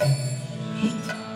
え